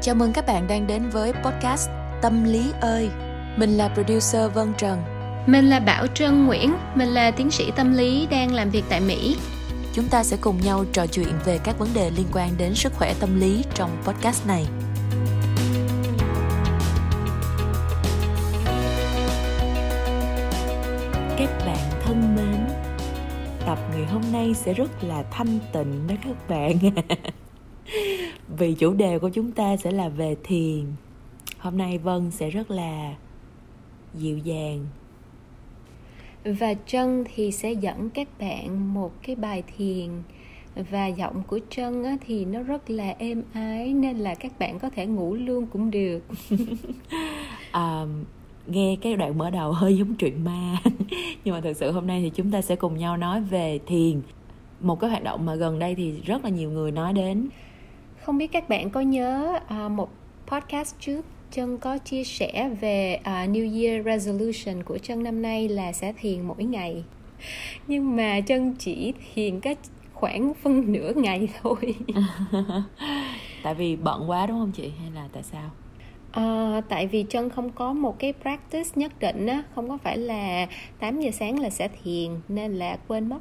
Chào mừng các bạn đang đến với podcast Tâm lý ơi. Mình là producer Vân Trần. Mình là Bảo Trân Nguyễn, mình là tiến sĩ tâm lý đang làm việc tại Mỹ. Chúng ta sẽ cùng nhau trò chuyện về các vấn đề liên quan đến sức khỏe tâm lý trong podcast này. Các bạn thân mến, tập ngày hôm nay sẽ rất là thanh tịnh đó các bạn. vì chủ đề của chúng ta sẽ là về thiền. Hôm nay vân sẽ rất là dịu dàng. Và Trân thì sẽ dẫn các bạn một cái bài thiền. Và giọng của Trân á, thì nó rất là êm ái nên là các bạn có thể ngủ luôn cũng được. À, nghe cái đoạn mở đầu hơi giống truyện ma. Nhưng mà thực sự hôm nay thì chúng ta sẽ cùng nhau nói về thiền. Một cái hoạt động mà gần đây thì rất là nhiều người nói đến không biết các bạn có nhớ uh, một podcast trước Trân có chia sẻ về uh, New Year Resolution của Trân năm nay là sẽ thiền mỗi ngày. Nhưng mà Trân chỉ thiền cách khoảng phân nửa ngày thôi. Tại vì bận quá đúng không chị? Hay là tại sao? À, tại vì Trân không có một cái practice nhất định á, không có phải là 8 giờ sáng là sẽ thiền nên là quên mất.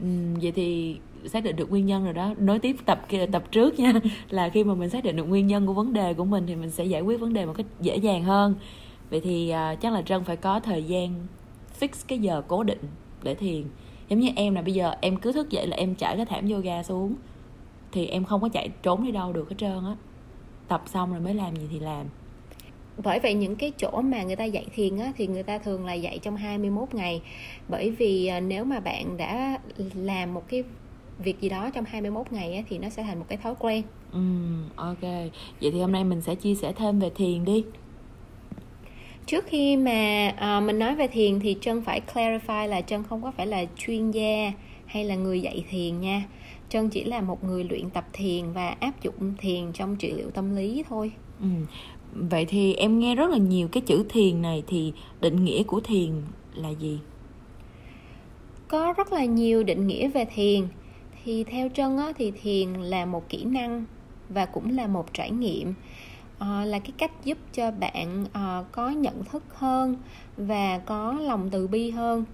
Ừ, vậy thì xác định được nguyên nhân rồi đó. Nối tiếp tập tập trước nha. Là khi mà mình xác định được nguyên nhân của vấn đề của mình thì mình sẽ giải quyết vấn đề một cách dễ dàng hơn. Vậy thì uh, chắc là trân phải có thời gian fix cái giờ cố định để thiền. Giống như em là bây giờ em cứ thức dậy là em trải cái thảm yoga xuống thì em không có chạy trốn đi đâu được hết trơn á. Tập xong rồi mới làm gì thì làm. Bởi vậy những cái chỗ mà người ta dạy thiền á, thì người ta thường là dạy trong 21 ngày. Bởi vì à, nếu mà bạn đã làm một cái việc gì đó trong 21 ngày á, thì nó sẽ thành một cái thói quen. Ừ ok. Vậy thì hôm nay mình sẽ chia sẻ thêm về thiền đi. Trước khi mà uh, mình nói về thiền thì trân phải clarify là trân không có phải là chuyên gia hay là người dạy thiền nha. Trân chỉ là một người luyện tập thiền và áp dụng thiền trong trị liệu tâm lý thôi. Ừ. vậy thì em nghe rất là nhiều cái chữ thiền này thì định nghĩa của thiền là gì? Có rất là nhiều định nghĩa về thiền thì theo chân á, thì thiền là một kỹ năng và cũng là một trải nghiệm à, là cái cách giúp cho bạn à, có nhận thức hơn và có lòng từ bi hơn.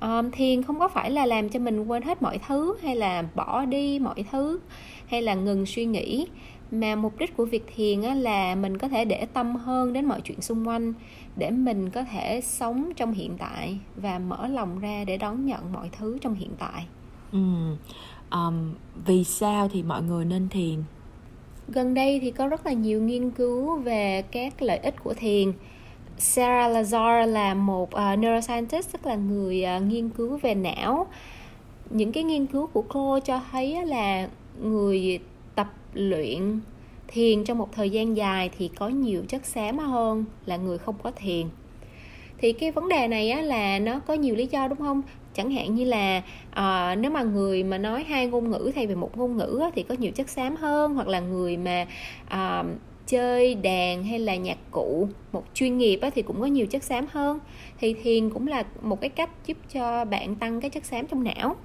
À, thiền không có phải là làm cho mình quên hết mọi thứ hay là bỏ đi mọi thứ hay là ngừng suy nghĩ mà mục đích của việc thiền là mình có thể để tâm hơn đến mọi chuyện xung quanh để mình có thể sống trong hiện tại và mở lòng ra để đón nhận mọi thứ trong hiện tại ừ um, vì sao thì mọi người nên thiền? Gần đây thì có rất là nhiều nghiên cứu về các lợi ích của thiền. Sarah Lazar là một uh, neuroscientist tức là người uh, nghiên cứu về não. Những cái nghiên cứu của cô cho thấy là người tập luyện thiền trong một thời gian dài thì có nhiều chất xám hơn là người không có thiền. Thì cái vấn đề này á, là nó có nhiều lý do đúng không? Chẳng hạn như là uh, nếu mà người mà nói hai ngôn ngữ thay vì một ngôn ngữ á, thì có nhiều chất xám hơn. Hoặc là người mà uh, chơi đàn hay là nhạc cụ một chuyên nghiệp á, thì cũng có nhiều chất xám hơn. Thì thiền cũng là một cái cách giúp cho bạn tăng cái chất xám trong não.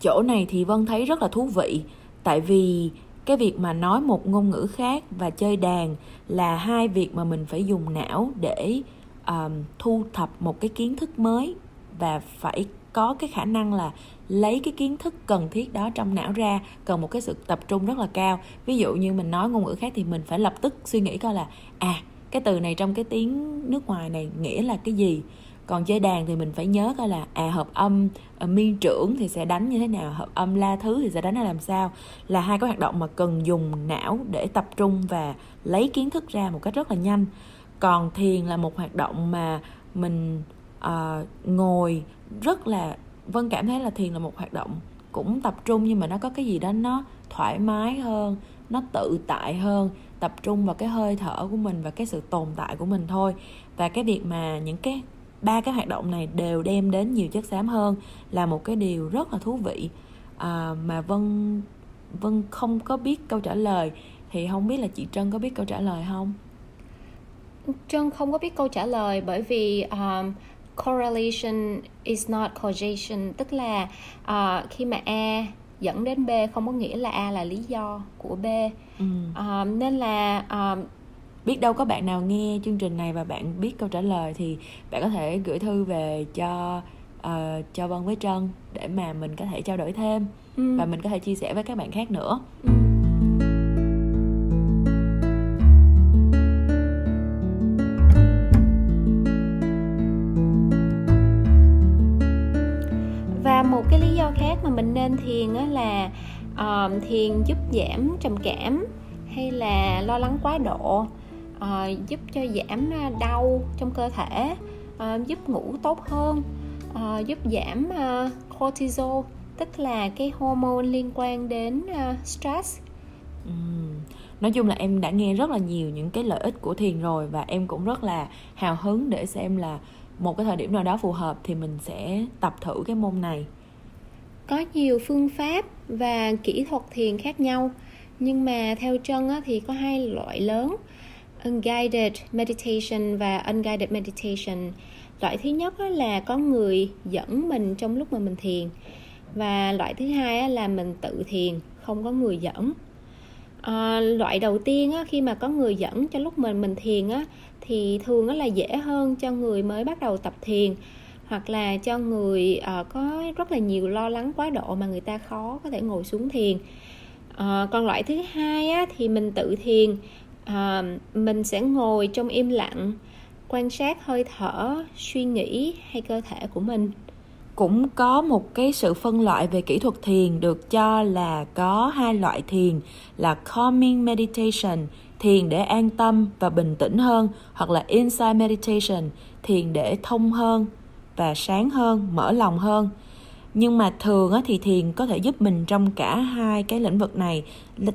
Chỗ này thì vân thấy rất là thú vị. Tại vì cái việc mà nói một ngôn ngữ khác và chơi đàn là hai việc mà mình phải dùng não để um, thu thập một cái kiến thức mới và phải có cái khả năng là lấy cái kiến thức cần thiết đó trong não ra cần một cái sự tập trung rất là cao. Ví dụ như mình nói ngôn ngữ khác thì mình phải lập tức suy nghĩ coi là à cái từ này trong cái tiếng nước ngoài này nghĩa là cái gì? Còn chơi đàn thì mình phải nhớ coi là à hợp âm à, mi trưởng thì sẽ đánh như thế nào hợp âm la thứ thì sẽ đánh là làm sao? Là hai cái hoạt động mà cần dùng não để tập trung và lấy kiến thức ra một cách rất là nhanh. Còn thiền là một hoạt động mà mình uh, ngồi rất là vân cảm thấy là thiền là một hoạt động cũng tập trung nhưng mà nó có cái gì đó nó thoải mái hơn nó tự tại hơn tập trung vào cái hơi thở của mình và cái sự tồn tại của mình thôi. Và cái việc mà những cái ba cái hoạt động này đều đem đến nhiều chất xám hơn là một cái điều rất là thú vị. À, mà vân vân không có biết câu trả lời thì không biết là chị trân có biết câu trả lời không? Trân không có biết câu trả lời bởi vì um, correlation is not causation tức là uh, khi mà a dẫn đến b không có nghĩa là a là lý do của b ừ. à, nên là à, biết đâu có bạn nào nghe chương trình này và bạn biết câu trả lời thì bạn có thể gửi thư về cho uh, cho Vân với Trân để mà mình có thể trao đổi thêm ừ. và mình có thể chia sẻ với các bạn khác nữa. Ừ. mình nên thiền á là uh, thiền giúp giảm trầm cảm hay là lo lắng quá độ uh, giúp cho giảm ờ, đau trong cơ thể uh, giúp ngủ tốt hơn uh, giúp giảm uh, cortisol tức là cái hormone liên quan đến uh, stress uhm. nói chung là em đã nghe rất là nhiều những cái lợi ích của thiền rồi và em cũng rất là hào hứng để xem là một cái thời điểm nào đó phù hợp thì mình sẽ tập thử cái môn này có nhiều phương pháp và kỹ thuật thiền khác nhau. Nhưng mà theo chân thì có hai loại lớn unguided meditation và unguided meditation. Loại thứ nhất là có người dẫn mình trong lúc mà mình thiền và loại thứ hai là mình tự thiền không có người dẫn. À, loại đầu tiên khi mà có người dẫn cho lúc mình mình thiền á thì thường là dễ hơn cho người mới bắt đầu tập thiền hoặc là cho người uh, có rất là nhiều lo lắng quá độ mà người ta khó có thể ngồi xuống thiền. Uh, còn loại thứ hai á, thì mình tự thiền uh, mình sẽ ngồi trong im lặng quan sát hơi thở suy nghĩ hay cơ thể của mình. Cũng có một cái sự phân loại về kỹ thuật thiền được cho là có hai loại thiền là calming meditation thiền để an tâm và bình tĩnh hơn hoặc là insight meditation thiền để thông hơn và sáng hơn mở lòng hơn. Nhưng mà thường thì thiền có thể giúp mình trong cả hai cái lĩnh vực này.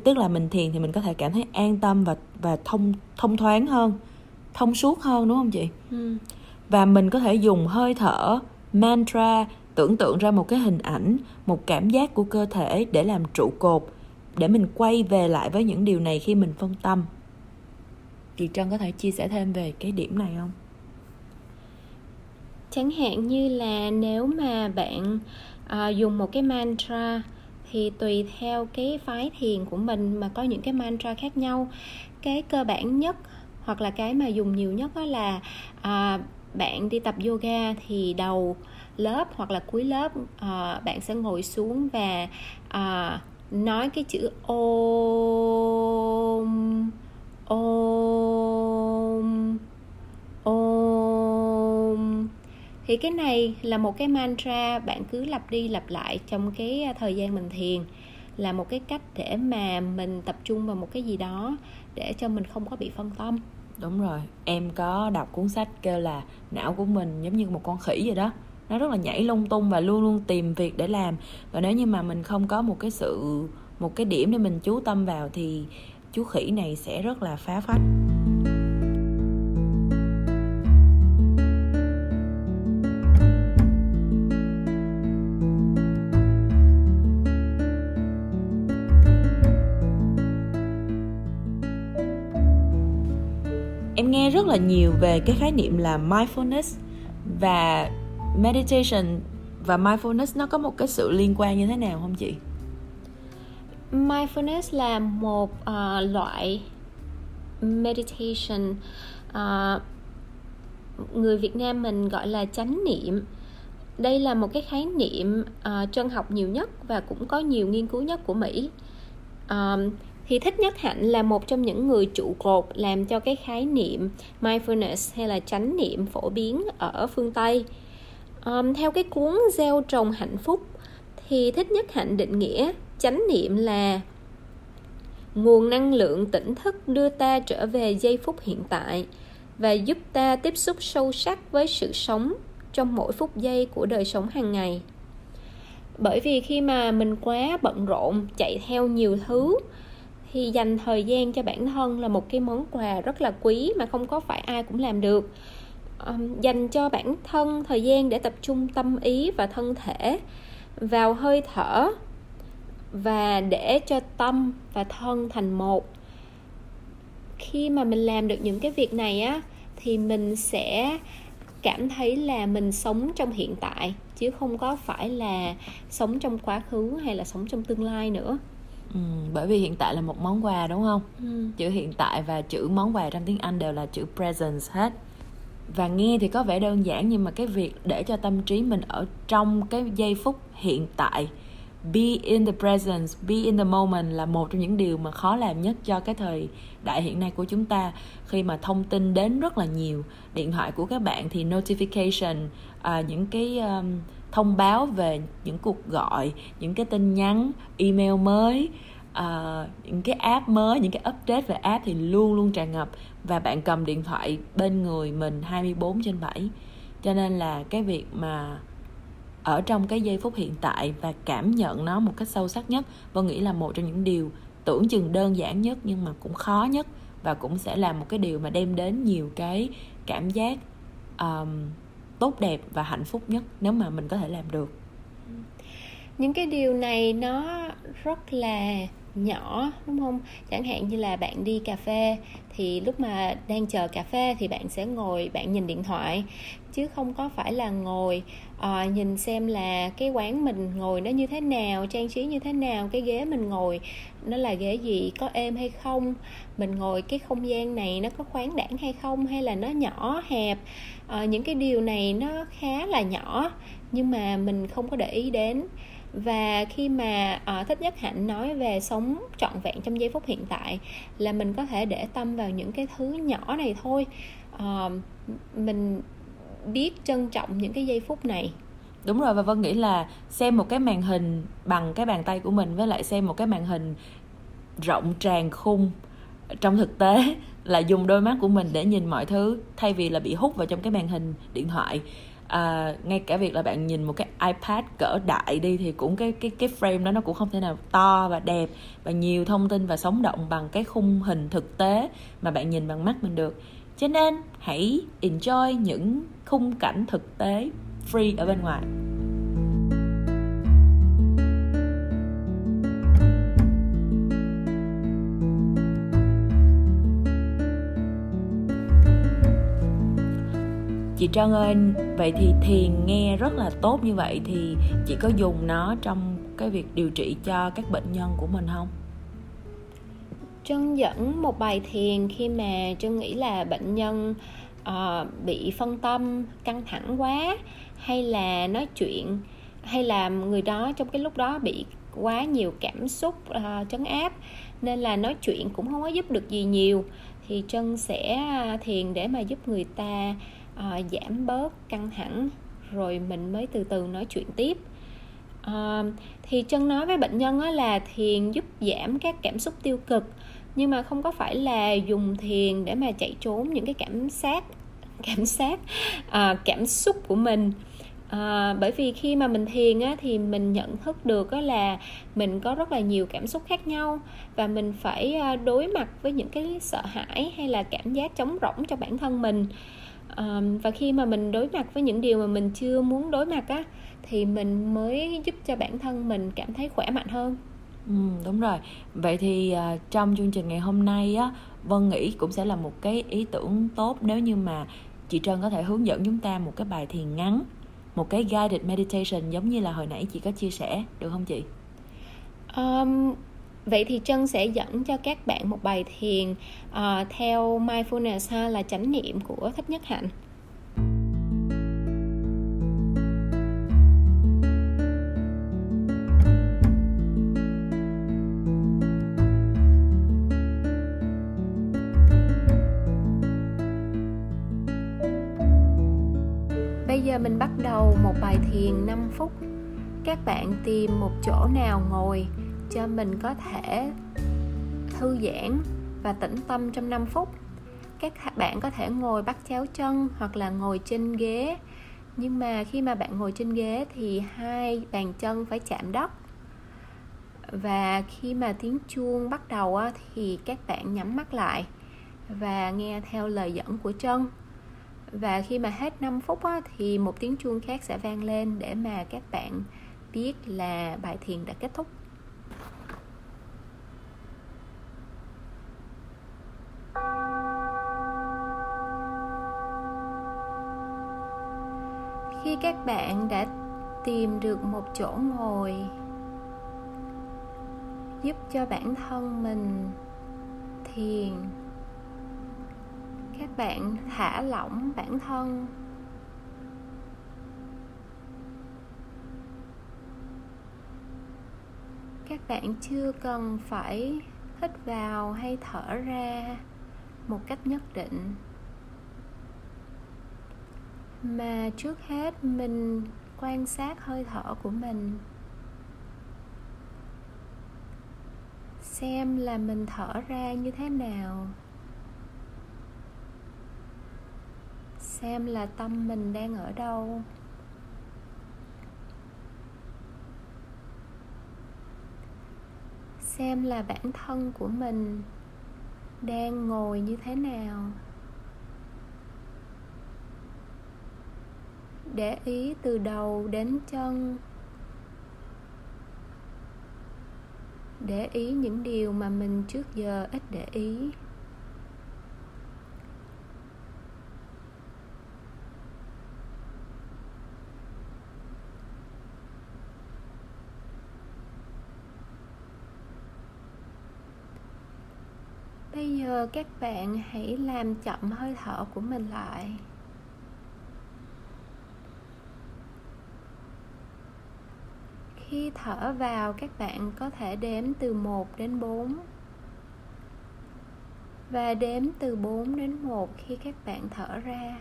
Tức là mình thiền thì mình có thể cảm thấy an tâm và và thông thông thoáng hơn thông suốt hơn đúng không chị? Ừ. và mình có thể dùng hơi thở mantra tưởng tượng ra một cái hình ảnh một cảm giác của cơ thể để làm trụ cột để mình quay về lại với những điều này khi mình phân tâm. Chị trân có thể chia sẻ thêm về cái điểm này không chẳng hạn như là nếu mà bạn à, dùng một cái mantra thì tùy theo cái phái thiền của mình mà có những cái mantra khác nhau. Cái cơ bản nhất hoặc là cái mà dùng nhiều nhất đó là à, bạn đi tập yoga thì đầu lớp hoặc là cuối lớp à, bạn sẽ ngồi xuống và à, nói cái chữ ôm ôm ôm thì cái này là một cái mantra bạn cứ lặp đi lặp lại trong cái à, thời gian mình thiền. Là một cái cách để mà mình tập trung vào một cái gì đó để cho mình không có bị phân tâm. Đúng rồi. Em có đọc cuốn sách kêu là não của mình giống như một con khỉ vậy đó. Nó rất là nhảy lung tung và luôn luôn tìm việc để làm. Và nếu như mà mình không có một cái sự, một cái điểm để mình chú tâm vào thì chú khỉ này sẽ rất là phá phách. Nghe rất là nhiều về cái khái niệm là mindfulness và meditation và mindfulness nó có một cái sự liên quan như thế nào không chị? Mindfulness là một uh, loại meditation uh, người Việt Nam mình gọi là chánh niệm. Đây là một cái khái niệm ờ, uh, chân học nhiều nhất và cũng có nhiều nghiên cứu nhất của Mỹ. Uh, thì thích nhất hạnh là một trong những người trụ cột làm cho cái khái niệm mindfulness hay là chánh niệm phổ biến ở phương tây. Um, theo cái cuốn gieo trồng hạnh phúc thì thích nhất hạnh định nghĩa chánh niệm là nguồn năng lượng tỉnh thức đưa ta trở về giây phút hiện tại và giúp ta tiếp xúc sâu sắc với sự sống trong mỗi phút giây của đời sống hàng ngày. Bởi vì khi mà mình quá bận rộn chạy theo nhiều thứ thì dành thời gian cho bản thân là một cái món quà rất là quý mà không có phải ai cũng làm được. Dành cho bản thân thời gian để tập trung tâm ý và thân thể, vào hơi thở, và để cho tâm và thân thành một. Khi mà mình làm được những cái việc này á, thì mình sẽ cảm thấy là mình sống trong hiện tại, chứ không có phải là sống trong quá khứ hay là sống trong tương lai nữa. Ừ, bởi vì hiện tại là một món quà đúng không? ừ. Chữ hiện tại và chữ món quà trong tiếng Anh đều là chữ presence hết. Và nghe thì có vẻ đơn giản nhưng mà cái việc để cho tâm trí mình ở trong cái giây phút hiện tại be in the presence, be in the moment là một trong những điều mà khó làm nhất cho cái thời đại hiện nay của chúng ta khi mà thông tin đến rất là nhiều điện thoại của các bạn thì notification à, những cái um, thông báo về những cuộc gọi những cái tin nhắn email mới uh, những cái app mới những cái update về app thì luôn luôn tràn ngập. Và bạn cầm điện thoại bên người mình 24 trên 7 cho nên là cái việc mà ở trong cái giây phút hiện tại và cảm nhận nó một cách sâu sắc nhất vân nghĩ là một trong những điều tưởng chừng đơn giản nhất nhưng mà cũng khó nhất và cũng sẽ là một cái điều mà đem đến nhiều cái cảm giác um, tốt đẹp và hạnh phúc nhất nếu mà mình có thể làm được. Những cái điều này nó rất là nhỏ đúng không? Chẳng hạn như là bạn đi cà phê thì lúc mà đang chờ cà phê thì bạn sẽ ngồi bạn nhìn điện thoại chứ không có phải là ngồi uh, nhìn xem là cái quán mình ngồi nó như thế nào trang trí như thế nào cái ghế mình ngồi nó là ghế gì có êm hay không mình ngồi cái không gian này nó có khoáng đẳng hay không hay là nó nhỏ hẹp. Uh, những cái điều này nó khá là nhỏ nhưng mà mình không có để ý đến và khi mà uh, thích nhất hạnh nói về sống trọn vẹn trong giây phút hiện tại là mình có thể để tâm vào những cái thứ nhỏ này thôi. Uh, mình biết trân trọng những cái giây phút này. Đúng rồi và vân nghĩ là xem một cái màn hình bằng cái bàn tay của mình với lại xem một cái màn hình rộng tràn khung trong thực tế là dùng đôi mắt của mình để nhìn mọi thứ thay vì là bị hút vào trong cái màn hình điện thoại à, ngay cả việc là bạn nhìn một cái iPad cỡ đại đi thì cũng cái cái cái frame đó nó cũng không thể nào to và đẹp và nhiều thông tin và sống động bằng cái khung hình thực tế mà bạn nhìn bằng mắt mình được. Cho nên hãy enjoy những khung cảnh thực tế free ở bên ngoài. Chị Trân ơi vậy thì thiền nghe rất là tốt như vậy thì chị có dùng nó trong cái việc điều trị cho các bệnh nhân của mình không? Trân dẫn một bài thiền khi mà Trân nghĩ là bệnh nhân uh, bị phân tâm căng thẳng quá hay là nói chuyện hay là người đó trong cái lúc đó bị quá nhiều cảm xúc uh, trấn áp nên là nói chuyện cũng không có giúp được gì nhiều thì trân sẽ ờ, thiền để mà giúp người ta uh, giảm bớt căng thẳng rồi mình mới từ từ nói chuyện tiếp. Uh, thì chân nói với bệnh nhân là thiền giúp giảm các cảm xúc tiêu cực nhưng mà không có phải là dùng thiền để mà chạy trốn những cái cảm giác cảm giác uh, ờ, cảm xúc của mình. À, bởi vì khi mà mình thiền á, thì mình nhận thức được á, là mình có rất là nhiều cảm xúc khác nhau và mình phải đối mặt với những cái sợ hãi hay là cảm giác trống rỗng cho bản thân mình um, và khi mà mình đối mặt với những điều mà mình chưa muốn đối mặt á thì mình mới giúp cho bản thân mình cảm thấy khỏe mạnh hơn Ừ, đúng rồi. Vậy thì uh, trong chương trình ngày hôm nay á, Vân nghĩ cũng sẽ là một cái ý tưởng tốt nếu như mà chị Trân có thể hướng dẫn chúng ta một cái bài thiền ngắn, một cái guided meditation giống như là hồi nãy chị có chia sẻ, được không chị? Um, vậy thì Trân sẽ dẫn cho các bạn một bài thiền uh, theo mindfulness ha là chánh niệm của thích nhất hạnh Bây giờ mình bắt đầu một bài thiền 5 phút. Các bạn tìm một chỗ nào ngồi cho mình có thể thư giãn và tĩnh tâm trong 5 phút. Các bạn có thể ngồi bắt chéo chân hoặc là ngồi trên ghế. Nhưng mà khi mà bạn ngồi trên ghế thì hai bàn chân phải chạm đất. Và khi mà tiếng chuông bắt đầu thì các bạn nhắm mắt lại và nghe theo lời dẫn của chân. Và khi mà hết 5 phút thì một tiếng chuông khác sẽ vang lên để mà các bạn biết là bài thiền đã kết thúc khi các bạn đã tìm được một chỗ ngồi giúp cho bản thân mình thiền. Các bạn thả lỏng bản thân. Các bạn chưa cần phải hít vào hay thở ra một cách nhất định mà trước hết, mình quan sát hơi thở của mình. Xem là mình thở ra như thế nào. Xem là tâm mình đang ở đâu. Xem là bản thân của mình đang ngồi như thế nào. Để ý từ đầu đến chân. Để ý những điều mà mình trước giờ ít để ý. Bây giờ các bạn hãy làm chậm hơi thở của mình lại. Khi thở vào, các bạn có thể đếm từ 1 đến 4 và đếm từ 4 đến 1 khi các bạn thở ra.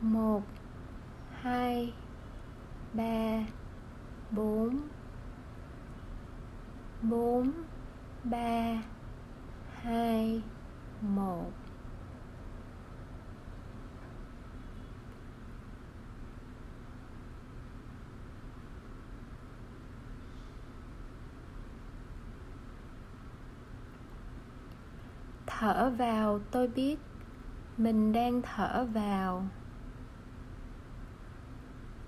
1 2 3 4 4 3 2 1 thở vào, tôi biết mình đang thở vào.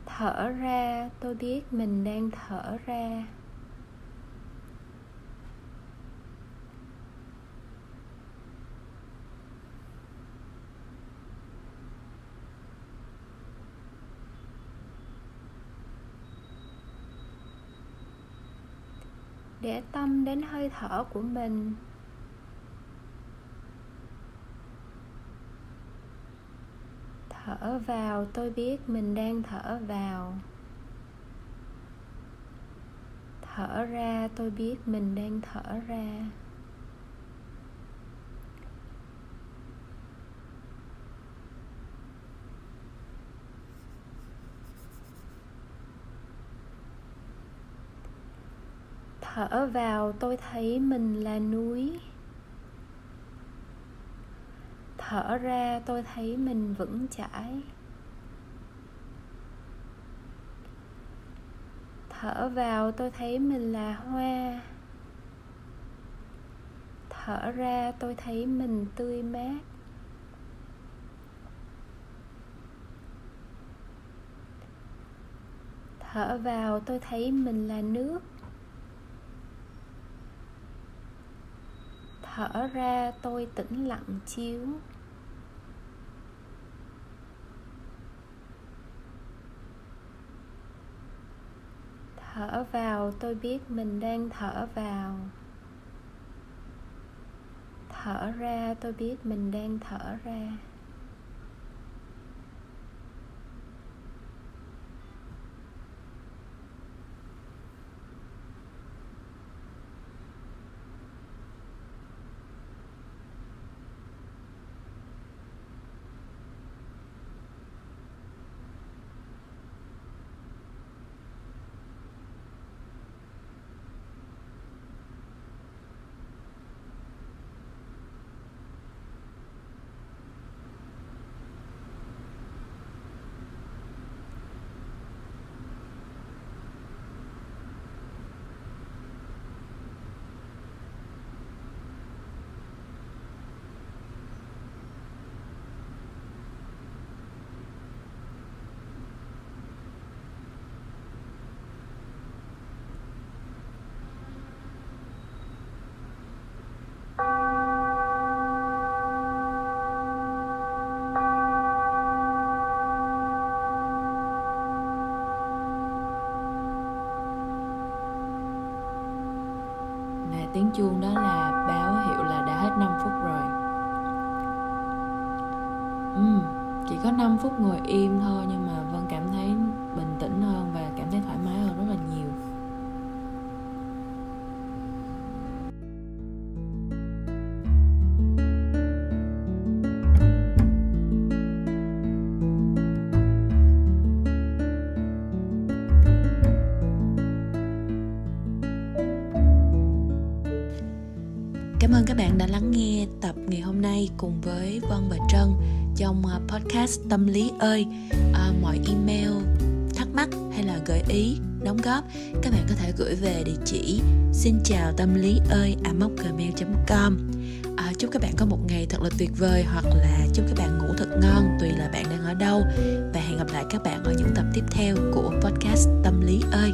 Thở ra, tôi biết mình đang thở ra. Để tâm đến hơi thở của mình thở vào, tôi biết mình đang thở vào. Thở ra, tôi biết mình đang thở ra. Thở vào, tôi thấy mình là núi thở ra, tôi thấy mình vững chãi. Thở vào, tôi thấy mình là hoa. Thở ra, tôi thấy mình tươi mát. Thở vào, tôi thấy mình là nước. Thở ra, tôi tĩnh lặng chiếu. Thở vào, tôi biết mình đang thở vào. Thở ra, tôi biết mình đang thở ra. Tiếng chuông đó là báo hiệu là đã hết 5 phút rồi. Uhm, chỉ có 5 phút ngồi im thôi nhưng mà hôm nay cùng với Vân và Trân trong à, podcast Tâm lý ơi. À, mọi email, thắc mắc hay là gợi ý, đóng góp các bạn có thể gửi về địa chỉ xin chào tâm lý ơi gmail.com à, chúc các bạn có một ngày thật là tuyệt vời hoặc là chúc các bạn ngủ thật ngon tùy là bạn đang ở đâu. Và hẹn gặp lại các bạn ở những tập tiếp theo của podcast tâm lý ơi.